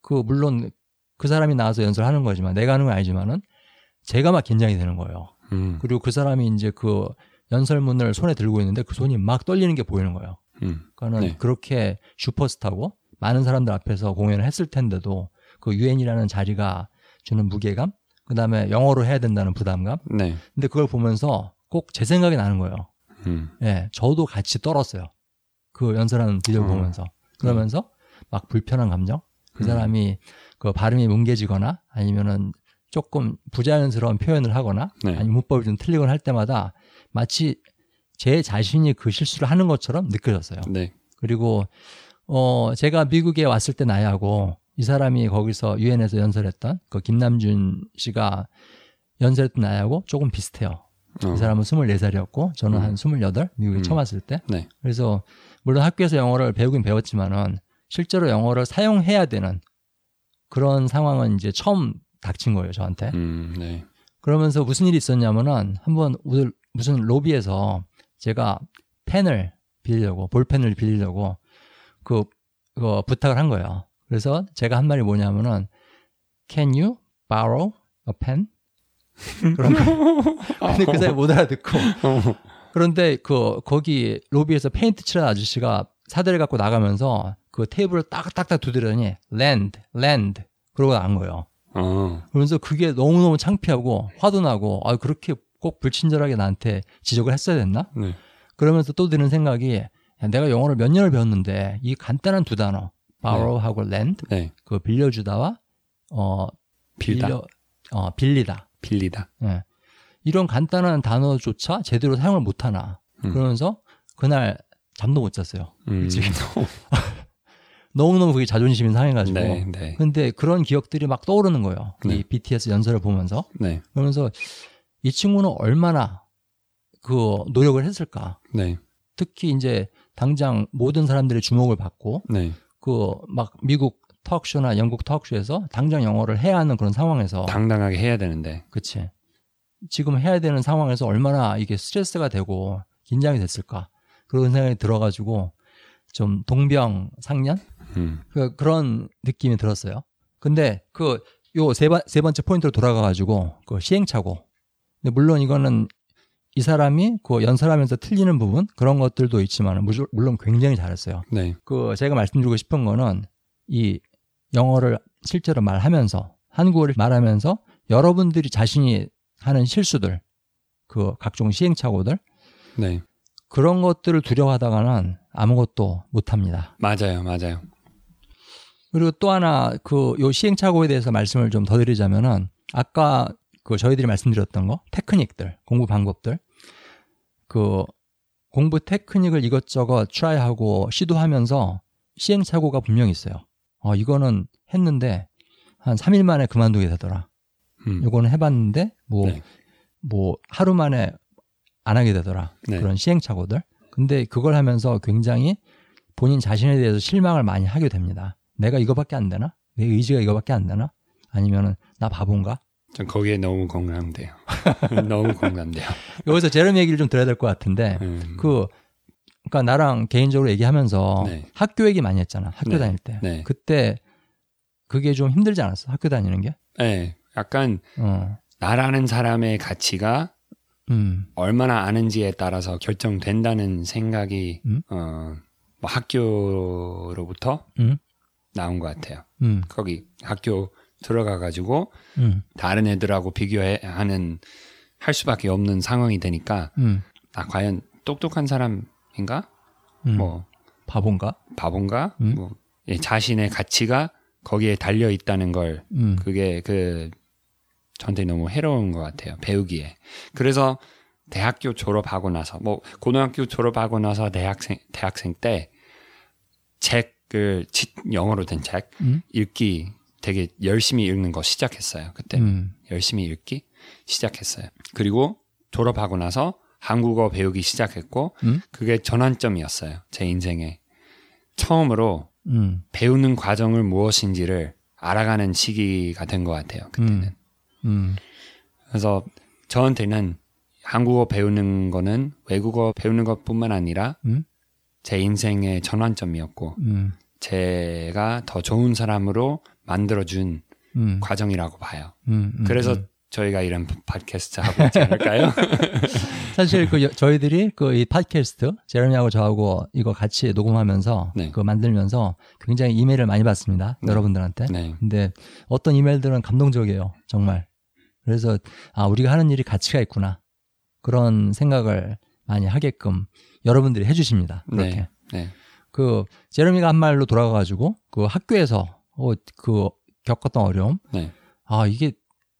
그 물론 그 사람이 나와서 연설을 하는 거지만 내가 하는 건 아니지만은 제가 막 긴장이 되는 거예요. 음. 그리고 그 사람이 이제 그 연설문을 손에 들고 있는데 그 손이 막 떨리는 게 보이는 거예요. 음. 그러니까는 네. 그렇게 슈퍼스타고 많은 사람들 앞에서 공연을 했을 텐데도 그 유엔이라는 자리가 주는 무게감, 그 다음에 영어로 해야 된다는 부담감. 네. 근데 그걸 보면서 꼭 제 생각이 나는 거예요. 음. 예, 저도 같이 떨었어요. 그 연설하는 비디오를 어. 보면서. 그러면서 막 불편한 감정? 그 음. 사람이 그 발음이 뭉개지거나 아니면은 조금 부자연스러운 표현을 하거나 네. 아니면 문법이 좀 틀리거나 할 때마다 마치 제 자신이 그 실수를 하는 것처럼 느껴졌어요. 네. 그리고 어 제가 미국에 왔을 때 나이하고 이 사람이 거기서 유엔에서 연설했던 그 김남준 씨가 연설했던 나이하고 조금 비슷해요. 어. 이 사람은 24살이었고 저는 음. 한 28, 미국에 음. 처음 왔을 때. 네. 그래서 물론 학교에서 영어를 배우긴 배웠지만은 실제로 영어를 사용해야 되는 그런 상황은 이제 처음 닥친 거예요, 저한테. 음. 네. 그러면서 무슨 일이 있었냐면은 한번 무슨 로비에서 제가 펜을 빌리려고 볼펜을 빌리려고 그, 그 부탁을 한 거예요. 그래서 제가 한 말이 뭐냐면은 Can you borrow a pen? 그런 거. 근데 그 사람이 못 알아듣고 그런데 그 거기 로비에서 페인트 칠하는 아저씨가 사대를 갖고 나가면서 그 테이블을 딱딱딱 두드리더니 land, land 그러고 나간 거예요. 어. 그러면서 그게 너무너무 창피하고 화도 나고 아 그렇게 꼭 불친절하게 나한테 지적을 했어야 됐나? 네. 그러면서 또 드는 생각이 야, 내가 영어를 몇 년을 배웠는데 이 간단한 두 단어 borrow하고 lend 네. 그 빌려주다와 어 빌다. 빌려 어 빌리다 빌리다. 예. 이런 간단한 단어조차 제대로 사용을 못 하나 음. 그러면서 그날 잠도 못 잤어요 음. 지금. 너무너무 그게 자존심이 상해가지고 네. 네. 근데 그런 기억들이 막 떠오르는 거예요 네. 이 BTS 연설을 보면서 네. 그러면서 이 친구는 얼마나 그 노력을 했을까. 네. 특히 이제 당장 모든 사람들의 주목을 받고 네. 그막 미국 턱쇼나 영국 턱쇼에서 당장 영어를 해야 하는 그런 상황에서 당당하게 해야 되는데. 그치. 지금 해야 되는 상황에서 얼마나 이게 스트레스가 되고 긴장이 됐을까. 그런 생각이 들어가지고 좀 동병상련? 음. 그, 그런 느낌이 들었어요. 근데 그 요세세 번째 포인트로 돌아가가지고 그 시행착오. 근데 물론 이거는 이 사람이 그 연설하면서 틀리는 부분 그런 것들도 있지만 물론 굉장히 잘했어요. 네. 그 제가 말씀드리고 싶은 거는 이 영어를 실제로 말하면서 한국어를 말하면서 여러분들이 자신이 하는 실수들 그 각종 시행착오들 네. 그런 것들을 두려워하다가는 아무것도 못 합니다. 맞아요. 맞아요. 그리고 또 하나 그 요 시행착오에 대해서 말씀을 좀 더 드리자면은 아까 그 저희들이 말씀드렸던 거 테크닉들 공부 방법들 그 공부 테크닉을 이것저것 트라이하고 시도하면서 시행착오가 분명히 있어요. 어 이거는 했는데 한 3일 만에 그만두게 되더라. 음. 요거는 해봤는데 뭐 네. 뭐 하루 만에 안 하게 되더라. 네. 그런 시행착오들. 근데 그걸 하면서 굉장히 본인 자신에 대해서 실망을 많이 하게 됩니다. 내가 이거밖에 안 되나? 내 의지가 이거밖에 안 되나? 아니면은 나 바본가? 전 거기에 너무 공감돼요. 너무 공감돼요. 여기서 제롬 얘기를 좀 들어야 될 것 같은데 음. 그 그러니까 나랑 개인적으로 얘기하면서 네. 학교 얘기 많이 했잖아. 학교 네. 다닐 때. 네. 그때 그게 좀 힘들지 않았어? 학교 다니는 게? 네. 약간 어. 나라는 사람의 가치가 음. 얼마나 아는지에 따라서 결정된다는 생각이 음? 어, 뭐 학교로부터 음. 나온 것 같아요. 음. 거기 학교 들어가 가지고 음. 다른 애들하고 비교하는 할 수밖에 없는 상황이 되니까 음. 아 과연 똑똑한 사람인가? 음. 뭐 바본가? 바본가? 음? 뭐 예, 자신의 가치가 거기에 달려 있다는 걸 음. 그게 그 저한테 너무 해로운 것 같아요 배우기에 그래서 대학교 졸업하고 나서 뭐 고등학교 졸업하고 나서 대학생 대학생 때 책을 지- 영어로 된책 음. 읽기 되게 열심히 읽는 거 시작했어요 그때 음. 열심히 읽기 시작했어요 그리고 졸업하고 나서 한국어 배우기 시작했고 음. 그게 전환점이었어요 제 인생에 처음으로 음. 배우는 과정을 무엇인지를 알아가는 시기가 된 것 같아요. 그때는. 음. 그래서 저한테는 한국어 배우는 거는 외국어 배우는 것뿐만 아니라 음? 제 인생의 전환점이었고 음, 제가 더 좋은 사람으로 만들어준 음, 과정이라고 봐요. 음, 음, 그래서 음. 저희가 이런 팟캐스트 하고 있지 않을까요? 사실 그 여- 저희들이 그 이 팟캐스트 제레미하고 저하고 이거 같이 녹음하면서 네. 그 만들면서 굉장히 이메일을 많이 받습니다. 네. 여러분들한테. 네. 근데 어떤 이메일들은 감동적이에요. 정말. 그래서 아 우리가 하는 일이 가치가 있구나. 그런 생각을 많이 하게끔 여러분들이 해 주십니다. 그렇게. 네. 네. 그 제레미가 한 말로 돌아가 가지고 그 학교에서 어, 그 겪었던 어려움. 네. 아 이게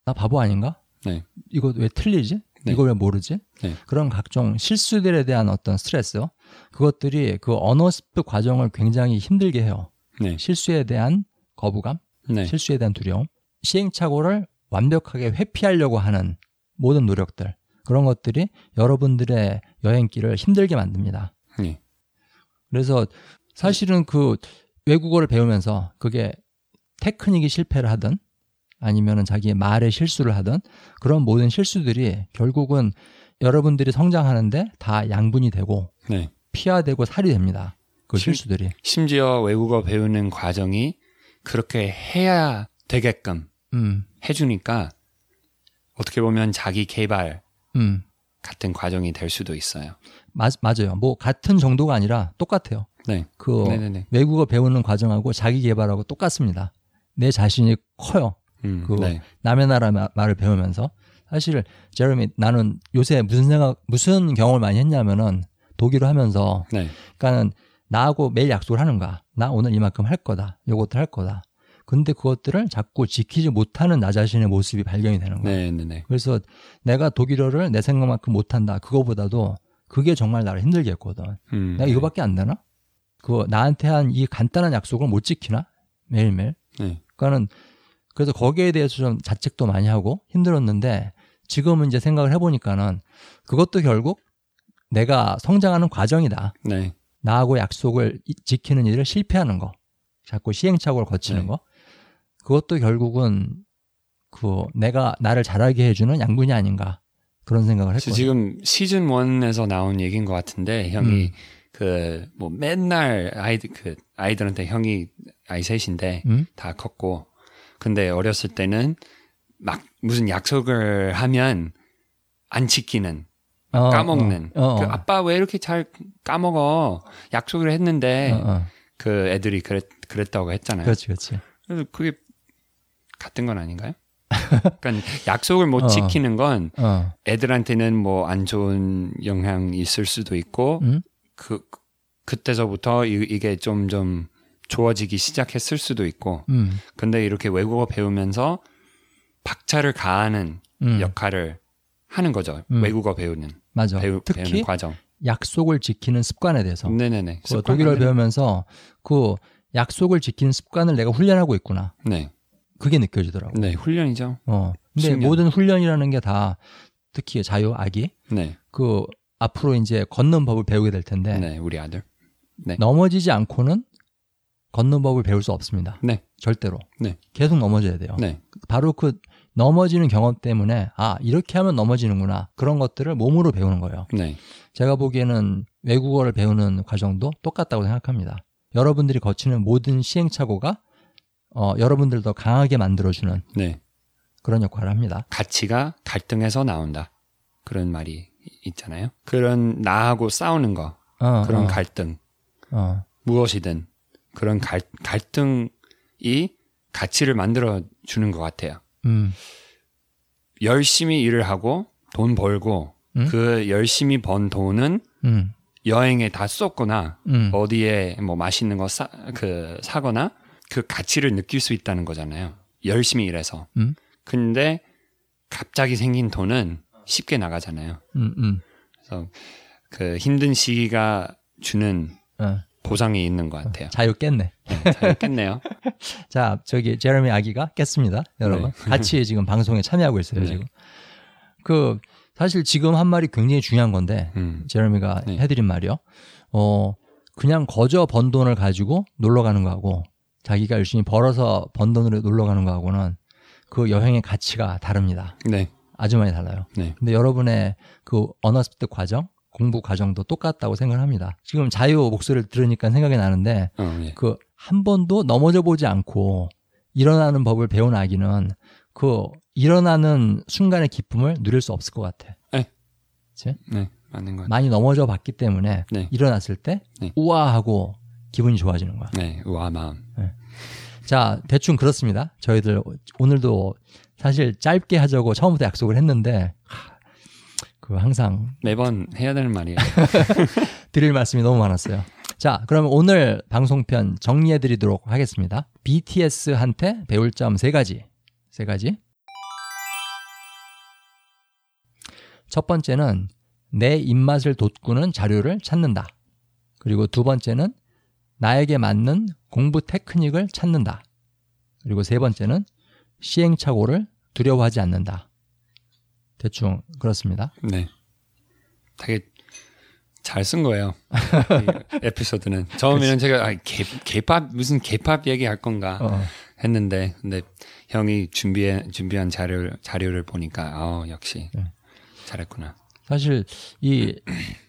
나 바보 아닌가? 네. 이거 왜 틀리지? 네. 이걸 왜 모르지? 네. 그런 각종 실수들에 대한 어떤 스트레스 그것들이 그 언어 습득 과정을 굉장히 힘들게 해요. 네. 실수에 대한 거부감, 네. 실수에 대한 두려움, 시행착오를 완벽하게 회피하려고 하는 모든 노력들 그런 것들이 여러분들의 여행길을 힘들게 만듭니다. 네. 그래서 사실은 그 외국어를 배우면서 그게 테크닉이 실패를 하든 아니면은 자기의 말에 실수를 하든 그런 모든 실수들이 결국은 여러분들이 성장하는데 다 양분이 되고 네. 피화되고 살이 됩니다. 그 실- 실수들이. 심지어 외국어 배우는 과정이 그렇게 해야 되게끔 음, 해주니까 어떻게 보면 자기 개발 음, 같은 과정이 될 수도 있어요. 맞, 맞아요. 뭐 같은 정도가 아니라 똑같아요. 네. 그 네네네. 외국어 배우는 과정하고 자기 개발하고 똑같습니다. 내 자신이 커요. 음, 그 네. 남의 나라 마- 말을 배우면서 사실 제레미 나는 요새 무슨 생각 무슨 경험을 많이 했냐면은 독일어 하면서 네. 그러니까는 나하고 매일 약속을 하는 거야. 나 오늘 이만큼 할 거다. 요것도 할 거다. 근데 그것들을 자꾸 지키지 못하는 나 자신의 모습이 발견이 되는 거야. 네. 네. 네. 그래서 내가 독일어를 내 생각만큼 못한다. 그거보다도 그게 정말 나를 힘들게 했거든. 음, 내가 네. 이거밖에 안 되나? 그 나한테 한 이 간단한 약속을 못 지키나? 매일매일. 네. 그러니까는 그래서 거기에 대해서 좀 자책도 많이 하고 힘들었는데 지금은 이제 생각을 해보니까는 그것도 결국 내가 성장하는 과정이다. 네. 나하고 약속을 이- 지키는 일을 실패하는 거, 자꾸 시행착오를 거치는 네. 거, 그것도 결국은 그 내가 나를 잘하게 해주는 양분이 아닌가 그런 생각을 했거든요. 지금 시즌 1에서 나온 얘기인 것 같은데 형이 음. 그뭐 맨날 아이들 그 아이들한테 형이 아이 셋인데 음? 다 컸고 근데 어렸을 때는 막 무슨 약속을 하면 안 지키는 어, 까먹는 어, 어, 그 어. 아빠 왜 이렇게 잘 까먹어 약속을 했는데 어, 어. 그 애들이 그랬, 그랬다고 했잖아요. 그렇지, 그렇지. 그래서 그게 같은 건 아닌가요? 그러니까 약속을 못 어. 지키는 건 어, 애들한테는 뭐 안 좋은 영향이 있을 수도 있고 음? 그 그때서부터 이, 이게 점점 좋아지기 시작했을 수도 있고 음, 근데 이렇게 외국어 배우면서 박차를 가하는 음. 역할을 하는 거죠. 음. 외국어 배우는 맞아. 배우, 특히 과정. 약속을 지키는 습관에 대해서. 네네네. 그 독일어를 배우면서 그 약속을 지키는 습관을 내가 훈련하고 있구나. 네, 그게 느껴지더라고. 네 훈련이죠. 어. 근데 숙련. 모든 훈련이라는 게 다 특히 자유 아기 네, 그 앞으로 이제 걷는 법을 배우게 될 텐데 네, 우리 아들. 넘어지지 않고는 걷는 법을 배울 수 없습니다. 네, 절대로. 네. 계속 넘어져야 돼요. 네, 바로 그 넘어지는 경험 때문에 아 이렇게 하면 넘어지는구나 그런 것들을 몸으로 배우는 거예요. 네, 제가 보기에는 외국어를 배우는 과정도 똑같다고 생각합니다. 여러분들이 거치는 모든 시행착오가 어, 여러분들 더 강하게 만들어주는 네. 그런 역할을 합니다. 가치가 갈등에서 나온다. 그런 말이 있잖아요. 그런 나하고 싸우는 거, 어, 그런 어, 갈등, 어, 무엇이든 그런 갈, 갈등이 가치를 만들어 주는 것 같아요. 음, 열심히 일을 하고 돈 벌고 음? 그 열심히 번 돈은 음, 여행에 다 썼거나 음, 어디에 뭐 맛있는 거 사, 그 사거나 그 가치를 느낄 수 있다는 거잖아요. 열심히 일해서. 음? 근데 갑자기 생긴 돈은 쉽게 나가잖아요. 음, 음, 그래서 그 힘든 시기가 주는 어, 보상이 있는 것 같아요. 자유 깼네. 네, 잘했겠네요. 자, 저기 제레미 아기가 깼습니다, 여러분. 같이 지금 방송에 참여하고 있어요, 네. 지금. 그 사실 지금 한 말이 굉장히 중요한 건데 음, 제레미가 네. 해드린 말이요. 어, 그냥 거저 번 돈을 가지고 놀러 가는 거하고 자기가 열심히 벌어서 번 돈으로 놀러 가는 거하고는 그 여행의 가치가 다릅니다. 네, 아주 많이 달라요. 네, 근데 여러분의 그 언어 습득 과정, 공부 과정도 똑같다고 생각을 합니다. 지금 자유 목소리를 들으니까 생각이 나는데 어, 예. 그한 번도 넘어져 보지 않고 일어나는 법을 배운 아기는 그 일어나는 순간의 기쁨을 누릴 수 없을 것 같아. 네, 맞는 것 같아요. 많이 넘어져 봤기 때문에 네. 일어났을 때 네. 우아하고 기분이 좋아지는 거야. 네, 우아 마음. 자, 대충 그렇습니다. 저희들 오늘도 사실 짧게 하자고 처음부터 약속을 했는데 하, 그 항상 매번 해야 되는 말이에요. 드릴 말씀이 너무 많았어요. 자, 그러면 오늘 방송편 정리해 드리도록 하겠습니다. BTS한테 배울 점 세 가지. 세 가지. 첫 번째는 내 입맛을 돋구는 자료를 찾는다. 그리고 두 번째는 나에게 맞는 공부 테크닉을 찾는다. 그리고 세 번째는 시행착오를 두려워하지 않는다. 대충 그렇습니다. 네. 되게 잘 쓴 거예요. 이 에피소드는. 처음에는 제가 아, 개, 개팝 무슨 개팝 얘기할 건가 어, 했는데 근데 형이 준비해 준비한 자료 자료를 보니까 어 역시 네. 잘했구나. 사실 이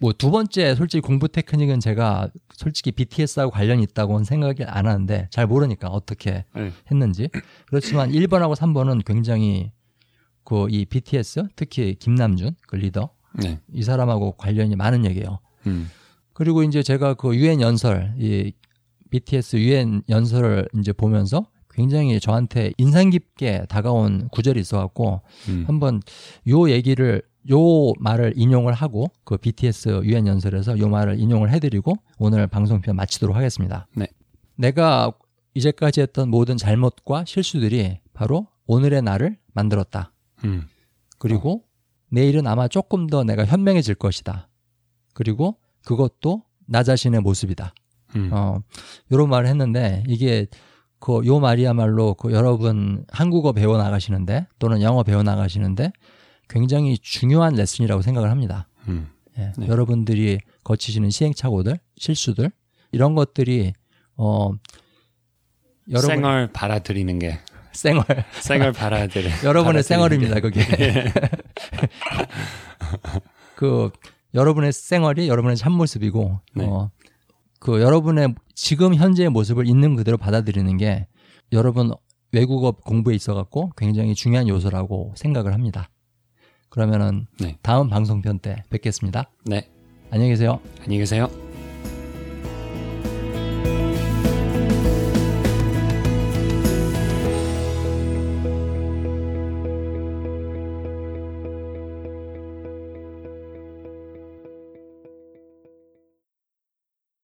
뭐 두 번째 솔직히 공부 테크닉은 제가 솔직히 BTS하고 관련이 있다고는 생각이 안 하는데 잘 모르니까 어떻게 네. 했는지 그렇지만 1번하고 3번은 굉장히 그 이 BTS 특히 김남준 그 리더 네. 이 사람하고 관련이 많은 얘기예요. 음. 그리고 이제 제가 그 유엔 연설 이 BTS 유엔 연설을 이제 보면서 굉장히 저한테 인상 깊게 다가온 구절이 있어갖고 음. 한번 요 얘기를 요 말을 인용을 하고 그 BTS 유엔 연설에서 요 말을 인용을 해드리고 오늘 방송편 마치도록 하겠습니다. 네. 내가 이제까지 했던 모든 잘못과 실수들이 바로 오늘의 나를 만들었다. 음. 그리고 내일은 아마 조금 더 내가 현명해질 것이다. 그리고 그것도 나 자신의 모습이다. 음. 어, 요런 말을 했는데 이게 그 요 말이야말로 그 여러분 한국어 배워 나가시는데 또는 영어 배워 나가시는데 굉장히 중요한 레슨이라고 생각을 합니다. 음. 예, 네. 여러분들이 거치시는 시행착오들, 실수들 이런 것들이 어 여러분 생얼 받아들이는 게 생얼 생얼 받아들이 여러분의 받아들이는 생얼입니다 게. 그게 그 여러분의 생얼이 여러분의 참모습이고 네. 어, 그 여러분의 지금 현재의 모습을 있는 그대로 받아들이는 게 여러분 외국어 공부에 있어 갖고 굉장히 중요한 요소라고 생각을 합니다. 그러면은 네. 다음 방송편 때 뵙겠습니다. 네. 안녕히 계세요. 안녕히 계세요.